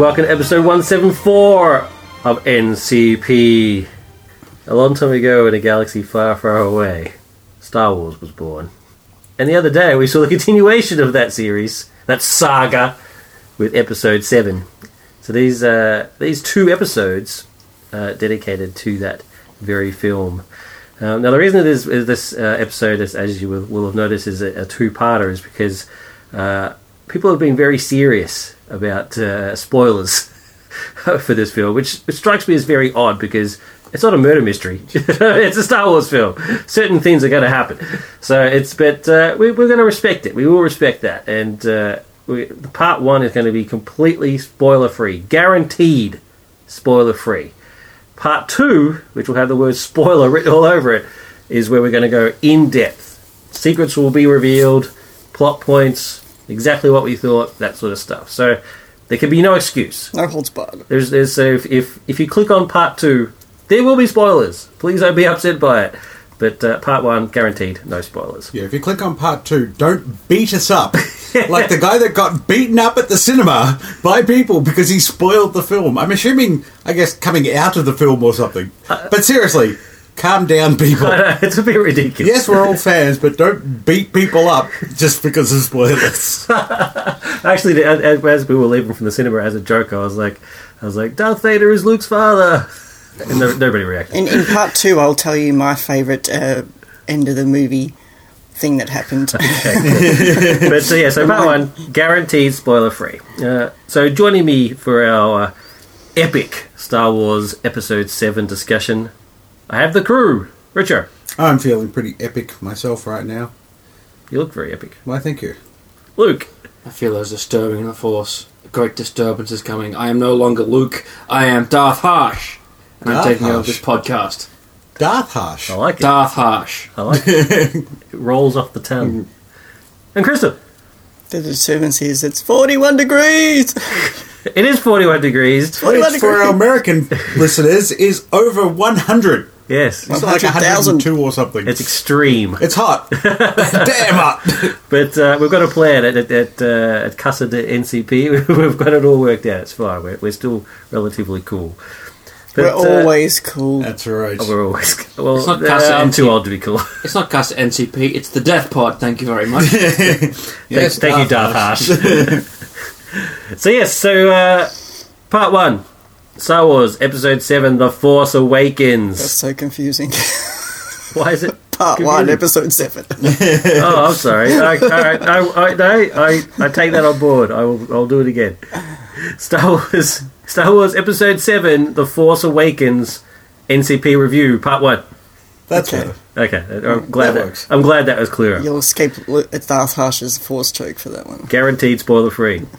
Welcome to episode 174 of NCP. A long time ago in a galaxy far, far away, Star Wars was born. And the other day we saw the continuation of that series, that saga, with episode 7. So these, uh, these two episodes uh, dedicated to that very film. Um, now the reason this, this uh, episode, is, as you will, will have noticed, is a, a two-parter is because uh, people have been very serious about uh, spoilers for this film, which, strikes me as very odd because it's not a murder mystery. it's a Star Wars film. Certain things are going to happen. So it's, but uh, we, we're going to respect it. We will respect that. And uh, we, the part one is going to be completely spoiler free, guaranteed spoiler free. Part two, which will have the word spoiler written all over it, is where we're going to go in depth. Secrets will be revealed, plot points, exactly what we thought, that sort of stuff. So there can be no excuse. No holds barred. There's, there's so if, if if you click on part two, there will be spoilers. Please don't be upset by it. But uh, part one, guaranteed, no spoilers. Yeah, if you click on part two, don't beat us up. like the guy that got beaten up at the cinema by people because he spoiled the film. I'm assuming, I guess, coming out of the film or something. But seriously, calm down, people. it's a bit ridiculous. Yes, we're all fans, but don't beat people up just because of spoilers. Actually, as, as we were leaving from the cinema, as a joke, I was like, I was like, Darth Vader is Luke's father, and no, nobody reacted. In, in part two, I'll tell you my favourite uh, end of the movie thing that happened. but so yeah, so part one, guaranteed spoiler free. Uh, so joining me for our uh, epic Star Wars Episode Seven discussion, I have the crew. Richard, I'm feeling pretty epic myself right now. you look very epic. Why, thank you. Luke, I feel there's disturbing in the Force. A great disturbance is coming. I am no longer Luke. I am Darth Harsh. And I'm Darth taking over this podcast. Darth Harsh. I like it. Darth Harsh. I like it. it rolls off the tongue. And Krista, the disturbance is it's 41 degrees! it is forty-one degrees. 41 Which, for our! American listeners, is over 100. Yes, It's like 100,000. 102 or something. it's extreme. It's hot. Damn hot. But uh, we've got a plan at at at, uh, at Cussed NCP. we've got it all worked out. It's fine. We're, we're still relatively cool. We're But, uh, always cool. That's right. we're always well. It's not uh, I'm too old to be cool. It's not cast NCP, it's the Death Pod. Thank you very much. Yes, thank you, Darth Harsh. so yes, so uh, part one, Star Wars Episode Seven: The Force Awakens. That's so confusing. Why is it? part one, episode seven. Oh, I'm sorry. I, all right, I, I, I, I take that on board. I will, I'll do it again. Star Wars, Star Wars Episode Seven: The Force Awakens, NCP review, Part One. That's Okay. right. Okay, I'm glad That that, works. I'm glad that was clearer. You'll escape Lu- Darth Harsh's force choke for that one. Guaranteed spoiler free.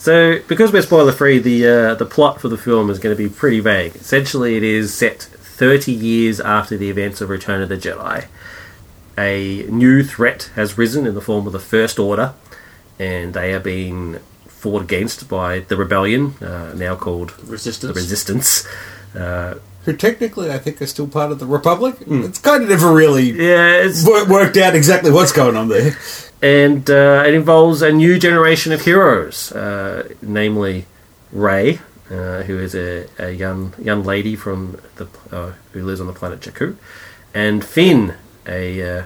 So, because we're spoiler free, the uh, the plot for the film is going to be pretty vague. Essentially, it is set 30 years after the events of Return of the Jedi. A new threat has risen in the form of the First Order, and they are being fought against by the Rebellion, uh, now called the Resistance. Resistance. Uh, Who technically I think are still part of the Republic. It's kind of never really yeah, it's, wor- worked out exactly what's going on there. and uh, it involves a new generation of heroes, uh, namely Rey, uh, who is a, a young young lady from the uh, who lives on the planet Jakku, and Finn, a, uh,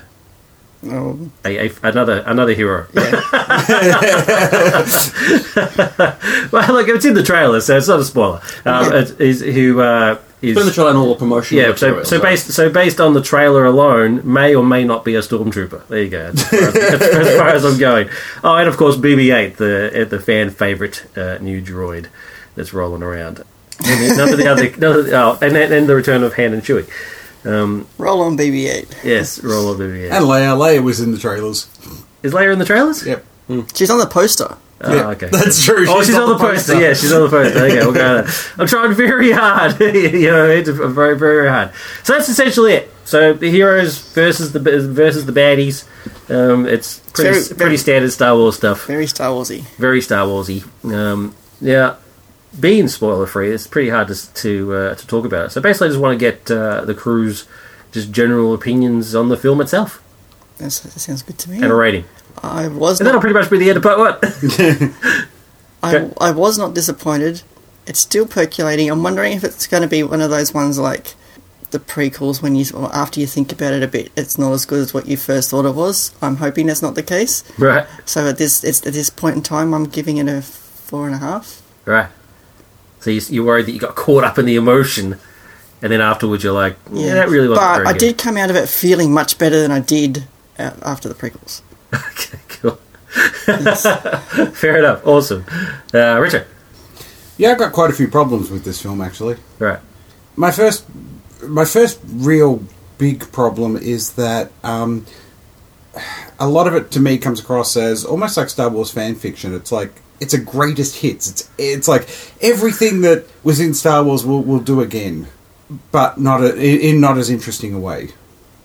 Oh, a, a another another hero. yeah. well, look, it's in the trailer, so it's not a spoiler. Um, it is who uh, is Put the trailer and all the promotion. yeah. So, so based so based on the trailer alone, may or may not be a stormtrooper. There you go. As far as, as, far as I'm going. Oh, and of course, BB-8, the the fan favorite uh, new droid that's rolling around. And none of the other, none of the, oh, and then and the return of Han and Chewie. Um, Roll on BB-8. yes, roll on BB-8. And Leia. Leia was in the trailers. Is Leia in the trailers? Yep. She's on the poster. Oh, Yeah, okay. That's true. Oh, she's, on the poster. Yeah, she's on the poster. Okay, we'll go. There. I'm trying very hard. you know, it's very, very hard. So that's essentially it. So the heroes versus the versus the baddies. Um, it's pretty very- pretty very- standard Star Wars stuff. Very Star Warsy. Very Star Warsy. Um, yeah, being spoiler free, it's pretty hard to to, uh, to talk about it. So basically, I just want to get uh, the crew's just general opinions on the film itself That's, that sounds good to me. and a rating, I was and that'll pretty much be the end of part one. I, Okay. I was not disappointed. It's still percolating. I'm wondering if it's going to be one of those ones like the prequels when you or after you think about it a bit, it's not as good as what you first thought it was. I'm hoping that's not the case. Right, So at this it's, at this point in time, I'm giving it a four and a half. right. So you, you're worried that you got caught up in the emotion, and then afterwards you're like, yeah, that really wasn't But I good. did come out of it feeling much better than I did uh, after the prequels. Okay, cool. Fair enough. Awesome. Uh, Richard. Yeah, I've got quite a few problems with this film actually. Right. My first, my first real big problem is that um, a lot of it to me comes across as almost like Star Wars fan fiction. It's like it's a greatest hits. It's it's like everything that was in Star Wars will will do again, but not a, in, in not as interesting a way.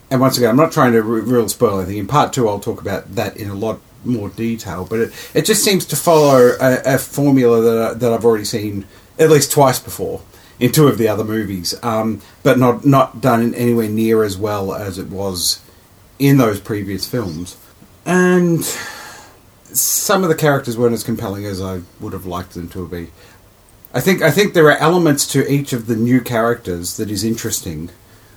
And once again, I'm not trying to re- real spoil anything. In part two, I'll talk about that in a lot more detail. But it, it just seems to follow a, a formula that I, that I've already seen at least twice before in two of the other movies, um, but not not done anywhere near as well as it was in those previous films. And some of the characters weren't as compelling as I would have liked them to be. I think I think there are elements to each of the new characters that is interesting,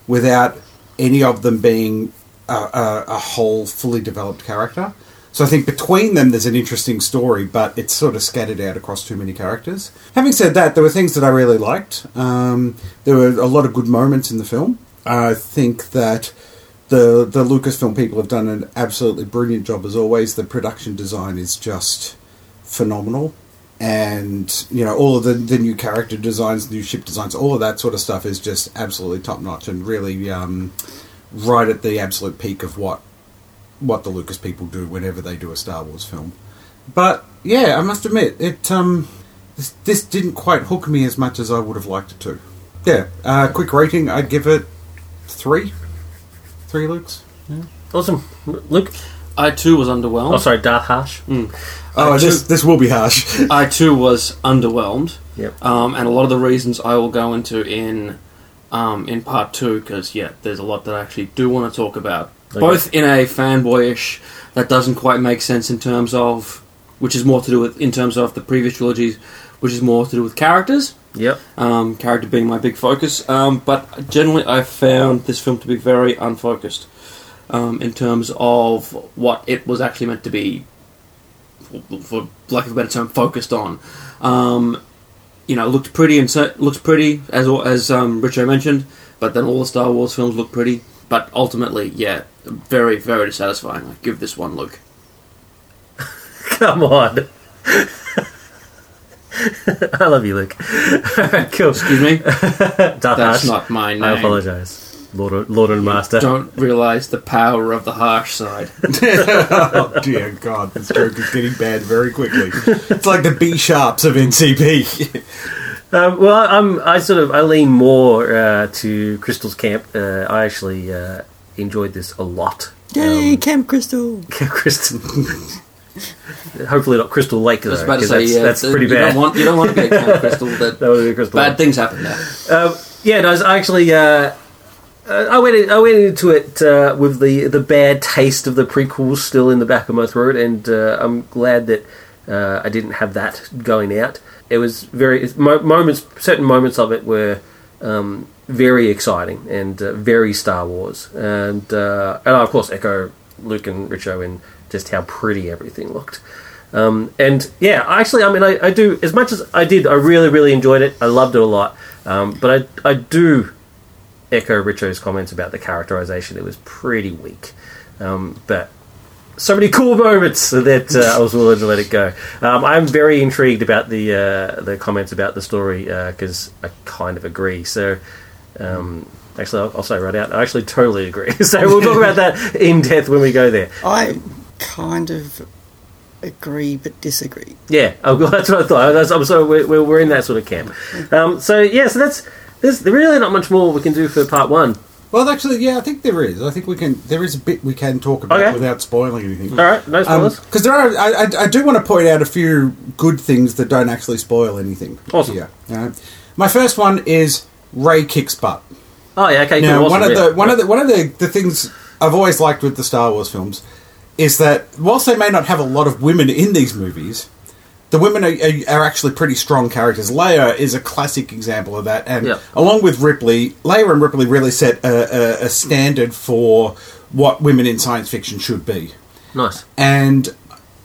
without any of them being a, a, a whole, fully developed character. So I think between them there's an interesting story, but it's sort of scattered out across too many characters. Having said that, there were things that I really liked. Um, there were a lot of good moments in the film. I think that the the Lucasfilm people have done an absolutely brilliant job as always. The production design is just phenomenal, and you know all of the the new character designs, new ship designs, all of that sort of stuff is just absolutely top notch and really um, right at the absolute peak of what what the Lucas people do whenever they do a Star Wars film. But yeah, I must admit it. Um, this, this didn't quite hook me as much as I would have liked it to. Yeah, uh, quick rating. I'd give it three. Three Lukes. Awesome. Luke. I too was underwhelmed. Oh, sorry, Darth Harsh. Oh, I this too- this will be harsh. I too was underwhelmed. Yep. Um, and a lot of the reasons I will go into in um, in part two because yeah, there's a lot that I actually do want to talk about, Okay. both in a fanboyish that doesn't quite make sense in terms of which is more to do with in terms of the previous trilogies, which is more to do with characters. Yep. Um, character being my big focus, um, but generally I found this film to be very unfocused um, in terms of what it was actually meant to be, for, for lack of a better term, focused on. Um, you know, looked pretty and so, looks pretty as as um, Richo mentioned, but then all the Star Wars films look pretty. But ultimately, yeah, very very dissatisfying. I give this one look. Come on. I love you, Luke. Alright, cool. Excuse me, that's not my name. I apologise. Lord, Lord and Master. Don't realise the power of the harsh side. oh dear God, this joke is getting bad very quickly. It's like the B sharps of NCP. Um, well, I- I'm. I sort of. I lean more uh, to Crystal's camp. Uh, I actually uh, enjoyed this a lot. Yay, Um, Camp Crystal! Camp Crystal. Hopefully not Crystal Lake I was though, about to 'cause say, that's, yeah, that's th- pretty you bad. Don't want, you don't want to be a Camp Crystal. That that would be Crystal bad Lake. things happen there. Um, yeah, no, I actually. Uh, uh, I went. In, I went into it uh, with the the bad taste of the prequels still in the back of my throat, and uh, I'm glad that uh, I didn't have that going out. It was very moments. Certain moments of it were um, very exciting and uh, very Star Wars, and uh, and I, of course echo Luke and Richo in just how pretty everything looked. Um, and yeah, actually, I mean, I, I do as much as I did. I really, really enjoyed it. I loved it a lot. Um, but I, I do echo Richo's comments about the characterization. It was pretty weak. Um, but so many cool moments that uh, I was willing to let it go. Um, I'm very intrigued about the uh, the comments about the story because I kind of agree. So. Um, Actually, I'll, I'll say right out. I actually totally agree. So we'll talk about that in depth when we go there. I kind of agree but disagree. Yeah, oh, well, that's what I thought. That's, I'm sorry, we're, we're, we're in that sort of camp. Um, so yeah, so that's there's really not much more we can do for part one. well, actually, yeah, I think there is. I think we can. There is a bit we can talk about Okay. without spoiling anything. All right, no um, spoilers. Because there are, I, I, I do want to point out a few good things that don't actually spoil anything. Awesome. Yeah. My first one is Rey kicks butt. oh yeah, okay. Now, cool, one awesome, of yeah. the one of the one of the, the things I've always liked with the Star Wars films is that whilst they may not have a lot of women in these movies, the women are, are, are actually pretty strong characters. Leia is a classic example of that, and Yeah. along with Ripley, Leia and Ripley really set a, a, a standard for what women in science fiction should be Nice. and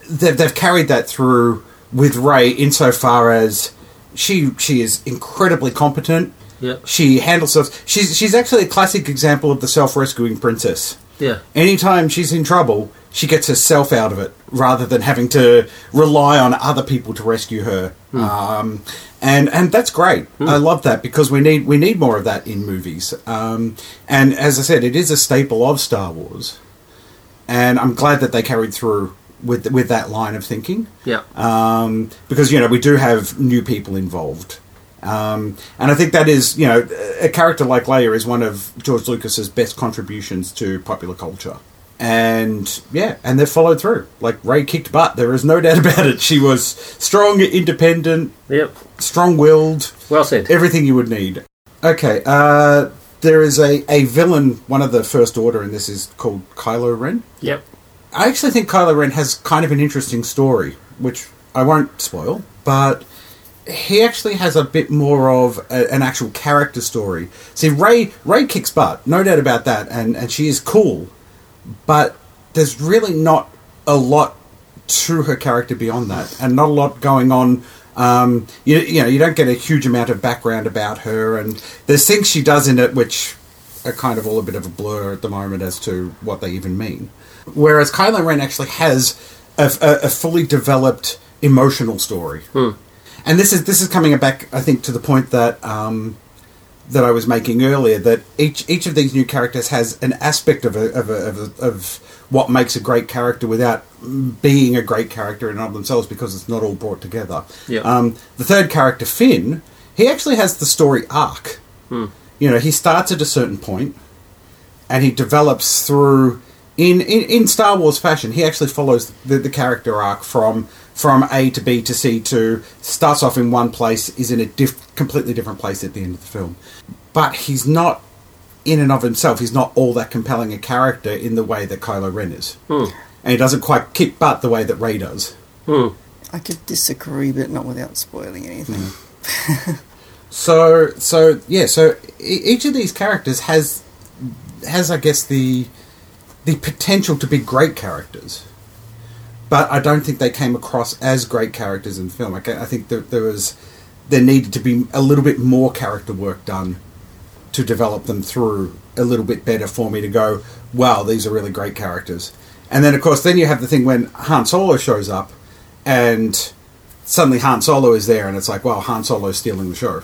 they've, they've carried that through with Rey insofar as she she is incredibly competent. Yep. She handles herself. She's she's actually a classic example of the self rescuing princess. Yeah. Anytime she's in trouble, she gets herself out of it rather than having to rely on other people to rescue her. Um, and and that's great. I love that because we need we need more of that in movies. Um, and as I said, it is a staple of Star Wars, and I'm glad that they carried through with with that line of thinking Yeah. um, because you know we do have new people involved, um, and I think that is you know a character like Leia is one of George Lucas's best contributions to popular culture, and yeah, and they've followed through. Like Rey kicked butt, there is no doubt about it. She was strong, independent, Yep. strong-willed, Well said. everything you would need. Okay, uh, there is a, a villain. One of the First Order in this is called Kylo Ren. Yep. I actually think Kylo Ren has kind of an interesting story, which I won't spoil, but he actually has a bit more of a, an actual character story. See, Rey Rey kicks butt, no doubt about that, and, and she is cool, but there's really not a lot to her character beyond that, and not a lot going on. Um, you, you know, you don't get a huge amount of background about her, and there's things she does in it which are kind of all a bit of a blur at the moment as to what they even mean. Whereas Kylo Ren actually has a, a, a fully developed emotional story, and this is this is coming back, I think, to the point that um, that I was making earlier. That each each of these new characters has an aspect of a, of, a, of, a, of what makes a great character without being a great character in and of themselves because it's not all brought together. Yeah. Um, the third character, Finn, he actually has the story arc. You know, he starts at a certain point and he develops through in, in, in Star Wars fashion. He actually follows the, the character arc from from A to B to C to starts off in one place, is in a diff, completely different place at the end of the film. But he's not in and of himself. He's not all that compelling a character in the way that Kylo Ren is, hmm. and he doesn't quite kick butt the way that Rey does. Hmm. I could disagree, but not without spoiling anything. Hmm. So so yeah, so e- each of these characters has has I guess the the potential to be great characters, but I don't think they came across as great characters in film. I, I think that there was there needed to be a little bit more character work done to develop them through a little bit better for me to go, wow, these are really great characters. And then of course, then you have the thing when Han Solo shows up, and suddenly Han Solo is there, and it's like, well, Han Solo's stealing the show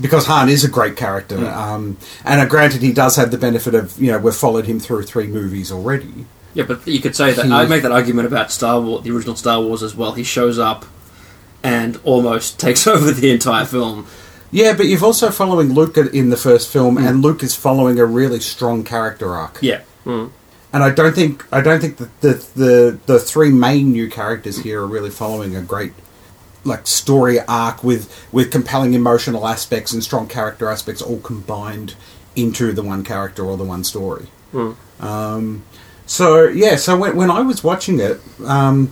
because Han is a great character. Um, and uh, granted, he does have the benefit of you know we've followed him through three movies already. Yeah, but you could say that He- I'd make that argument about Star Wars, the original Star Wars as well. He shows up and almost takes over the entire film. Yeah, but you've also following Luke in the first film, mm. and Luke is following a really strong character arc. Yeah, mm. And I don't think I don't think that the the the three main new characters here are really following a great like story arc with with compelling emotional aspects and strong character aspects all combined into the one character or the one story. Mm. Um, so yeah, so when when I was watching it, um,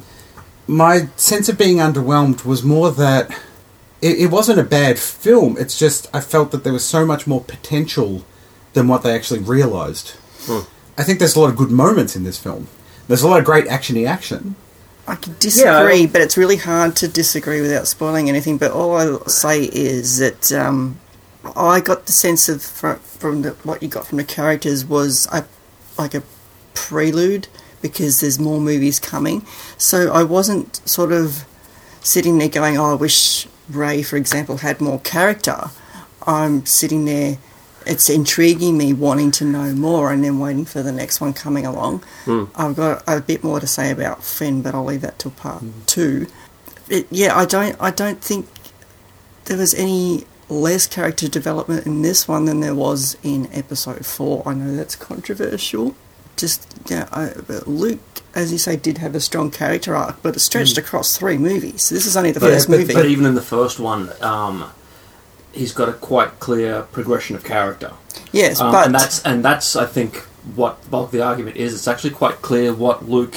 my sense of being underwhelmed was more that it, it wasn't a bad film. It's just I felt that there was so much more potential than what they actually realised. I think there's a lot of good moments in this film. There's a lot of great actiony action. I could disagree, Yeah. but it's really hard to disagree without spoiling anything. But all I'll say is that um, I got the sense of from, from the, what you got from the characters was a, like a prelude because there's more movies coming. So I wasn't sort of sitting there going, "Oh, I wish Rey, for example, had more character." I'm sitting there. It's intriguing me, wanting to know more, and then waiting for the next one coming along. Hmm. I've got a bit more to say about Finn, but I'll leave that till part hmm. two. It, yeah, I don't. I don't think there was any less character development in this one than there was in episode four. I know that's controversial. Just yeah, I, Luke, as you say, did have a strong character arc, but it stretched across three movies. This is only the But- first but- movie. but even in the first one, um, he's got a quite clear progression of character. yes, Um, but and that's and that's I think what the bulk of the argument is. It's actually quite clear what Luke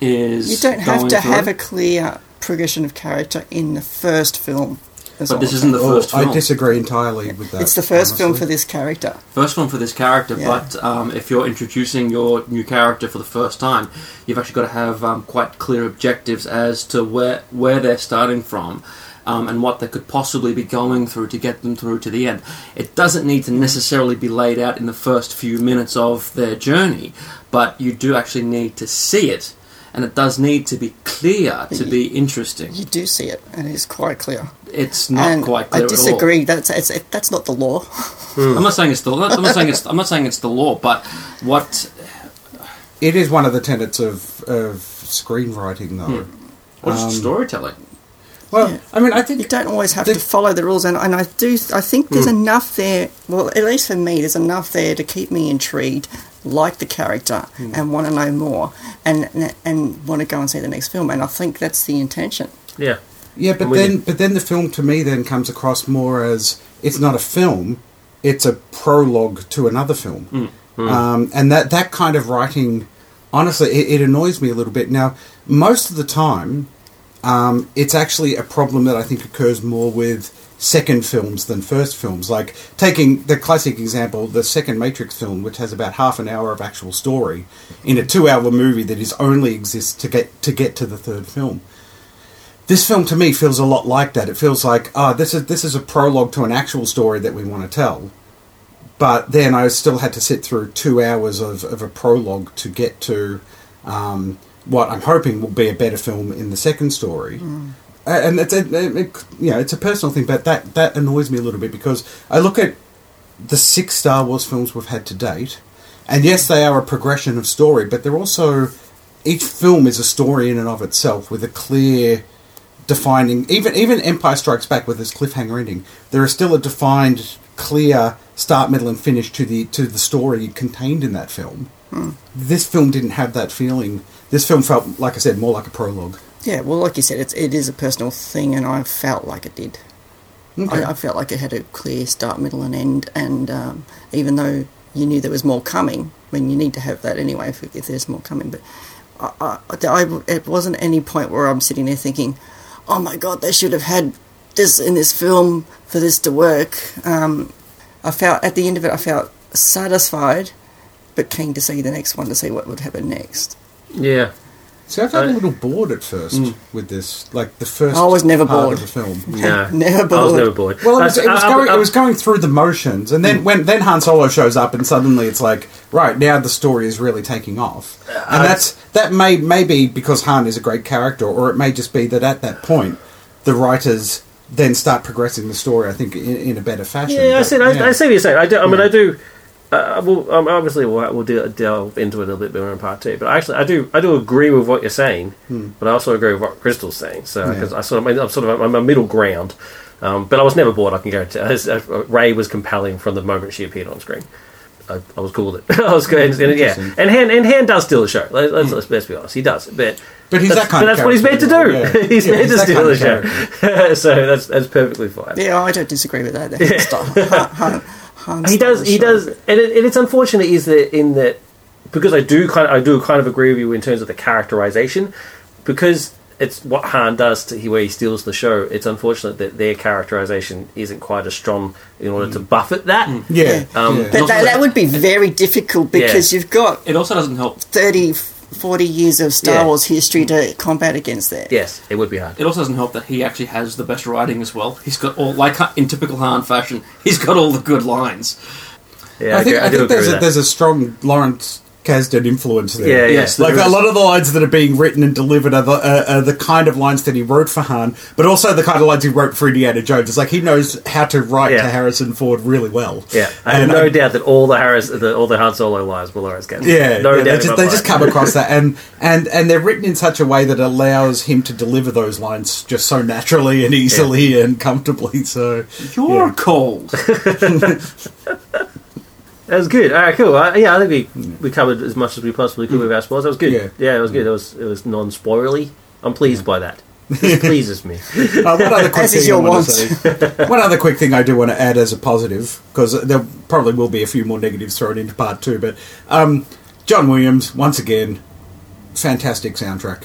is. you don't have to through. have a clear progression of character in the first film. That's But this isn't the. First film. I disagree entirely with that. It's the first film for this character. First film for this character, Yeah. but um, if you're introducing your new character for the first time, you've actually got to have um, quite clear objectives as to where where they're starting from. Um, and what they could possibly be going through to get them through to the end. It doesn't need to necessarily be laid out in the first few minutes of their journey, but you do actually need to see it, and it does need to be clear to be interesting. You do see it, and it's quite clear. It's not and quite clear I at all. disagree. That's it's, it, that's not the law. I'm not saying it's the. I'm not saying it's. I'm not saying it's the law, but what It is one of the tenets of, of screenwriting, though. what is Um, storytelling? Well, Yeah. I mean, I think You don't always have The- to follow the rules, and, and I do. I think there's Hmm. enough there. Well, at least for me, there's enough there to keep me intrigued, like the character, Hmm. and want to know more, and and want to go and see the next film. And I think that's the intention. Yeah. Yeah, but then but then the film to me then comes across more as it's not a film, it's a prologue to another film, Um, and that that kind of writing, honestly, it, it annoys me a little bit. Now, most of the time, um, it's actually a problem that I think occurs more with second films than first films. Like taking the classic example, the second Matrix film, which has about half an hour of actual story in a two-hour movie that is only exists to get to get to the third film this film to me feels a lot like that. It feels like, ah, this is this is a prologue to an actual story that we want to tell. But then I still had to sit through two hours of, of a prologue to get to um, what I'm hoping will be a better film in the second story. A- And it's a, it, it- you know, it's a personal thing, but that, that annoys me a little bit because I look at the six Star Wars films we've had to date, and yes, they are a progression of story, but they're also each film is a story in and of itself with a clear defining even even Empire Strikes Back with its cliffhanger ending, there is still a defined, clear start, middle, and finish to the to the story contained in that film. This film didn't have that feeling. This film felt, like I said, more like a prologue. Yeah, well, like you said, it's it is a personal thing, and I felt like it did. Okay. I, I felt like it had a clear start, middle, and end, and um, even though you knew there was more coming, I mean, you need to have that anyway if, if there's more coming, but I, I, I, it wasn't any point where I'm sitting there thinking, oh my god, they should have had this in this film for this to work. Um, I felt, at the end of it, I felt satisfied, but keen to see the next one to see what would happen next. Yeah. See, I felt a uh, little bored at first mm. with this, like the first. I was never part bored. of the film. Yeah, Never I was bored. never bored. Well, it was, I- it was I- I- going. I- it was going through the motions, and then mm. when then Han Solo shows up, and suddenly it's like, right now the story is really taking off, and I- that's that may may be because Han is a great character, or it may just be that at that point the writers then start progressing the story. I think in, in a better fashion. Yeah, I see. I, yeah. I see what you're saying. I do. I mean, Yeah. I do. Uh, we'll, um, obviously, we'll, we'll de- delve into it a little bit more in part two. But actually, I do. I do agree with what you're saying, but I also agree with what Crystal's saying. So, Hmm. Yeah. because I sort of, I'm sort of, I'm a middle ground. Um, but I was never bored. I can guarantee. As, uh, Rey was compelling from the moment she appeared on screen. I, I was cool with it. I was good. And, and, yeah, and Han and Han does steal the show. Let's, let's, let's, let's be honest. He does. But But he's that's, that kind but of that's what he's meant to do. yeah. he's Yeah, meant he's to that steal kind the show. so that's that's perfectly fine. Yeah, I don't disagree with that. The he does he does and, it, and it's unfortunate is that in that because i do kind of, i do kind of agree with you in terms of the characterization because it's what han does to he where he steals the show it's unfortunate that their characterization isn't quite as strong in order to buffet that Yeah, Um, yeah. But that, that would be very difficult because Yeah. you've got It also doesn't help. 30, 40 years of Star Yeah. Wars history to combat against that. yes it would be hard It also doesn't help that he actually has the best writing as well. He's got all, like in typical Han fashion, he's got all the good lines. yeah I think, agree- I do think agree there's with a, that. there's a strong Lawrence Kasdan influence there. Yeah, yeah. Yes, Like there a lot of the lines that are being written and delivered are the, uh, are the kind of lines that he wrote for Han, but also the kind of lines he wrote for Indiana Jones. It's like he knows how to write Yeah. to Harrison Ford really well. yeah i have And no I- doubt that all the harris the, all the han solo lines were lawrence Kasdan. Yeah, no yeah, doubt they just, they just come across that, and and and they're written in such a way that allows him to deliver those lines just so naturally and easily and comfortably. So You're Yeah. cold. That was good. All right, cool. Uh, yeah, I think we we covered as much as we possibly could with our spoilers. That was good. Yeah. Yeah, it was good. It was it was non spoilerly. I'm pleased by that. This pleases me. Uh, one other quick As thing I your want want. to say. one other quick thing I do want to add as a positive, because there probably will be a few more negatives thrown into part two. But um, John Williams, once again, fantastic soundtrack.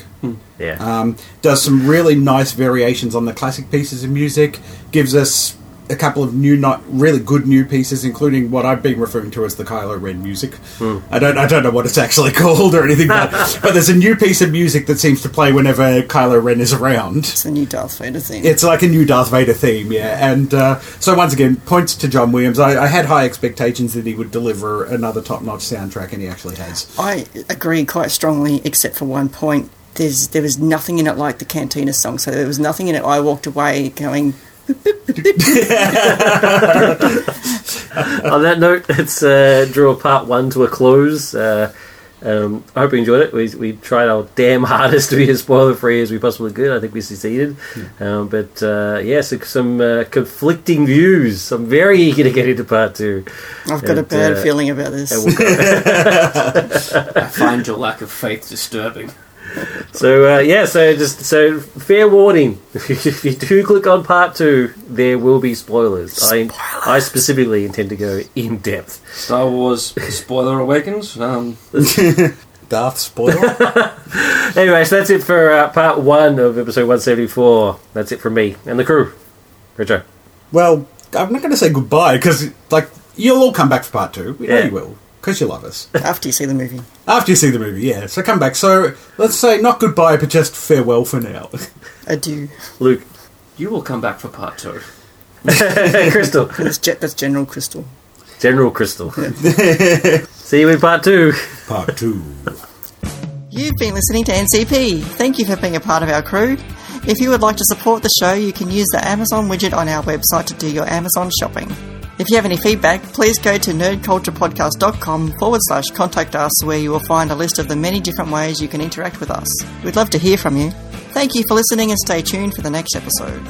Yeah. Um, does some really nice variations on the classic pieces of music. Gives us a couple of new, not really good new pieces, including what I've been referring to as the Kylo Ren music. I don't, I don't know what it's actually called or anything, but, but there's a new piece of music that seems to play whenever Kylo Ren is around. It's a new Darth Vader theme. It's like a new Darth Vader theme, yeah. And uh, so once again, points to John Williams. I, I had high expectations that he would deliver another top-notch soundtrack, and he actually has. I agree quite strongly, except for one point. There's there was nothing in it like the Cantina song, so there was nothing in it. I walked away going, On that note, let's uh, draw part one to a close. Uh, um, I hope you enjoyed it. We, we tried our damn hardest to be as spoiler free as we possibly could. I think we succeeded. Um, but uh, yeah, so some uh, conflicting views. I'm very eager to get into part two. I've got a bad uh, feeling about this. We'll I find your lack of faith disturbing. So uh, yeah, so just so fair warning: if you do click on part two, there will be spoilers. I I specifically intend to go in depth. Star Wars Spoiler Awakens. Um, Darth spoiler. Anyway, so that's it for uh, part one of episode one seventy four. That's it from me and the crew. Richard. well, I'm not going to say goodbye because, like, you'll all come back for part two. We know Yeah. you will because you love us. After you see the movie, After you see the movie, yeah. So come back. So let's say not goodbye, but just farewell for now. adieu. Luke, you will come back for part two. Crystal, That's, ge- that's General Crystal. General Crystal. See you in part two. part two. You've been listening to NCP. Thank you for being a part of our crew. If you would like to support the show, you can use the Amazon widget on our website to do your Amazon shopping. If you have any feedback, please go to nerdculturepodcast.com forward slash contact us, where you will find a list of the many different ways you can interact with us. We'd love to hear from you. Thank you for listening and stay tuned for the next episode.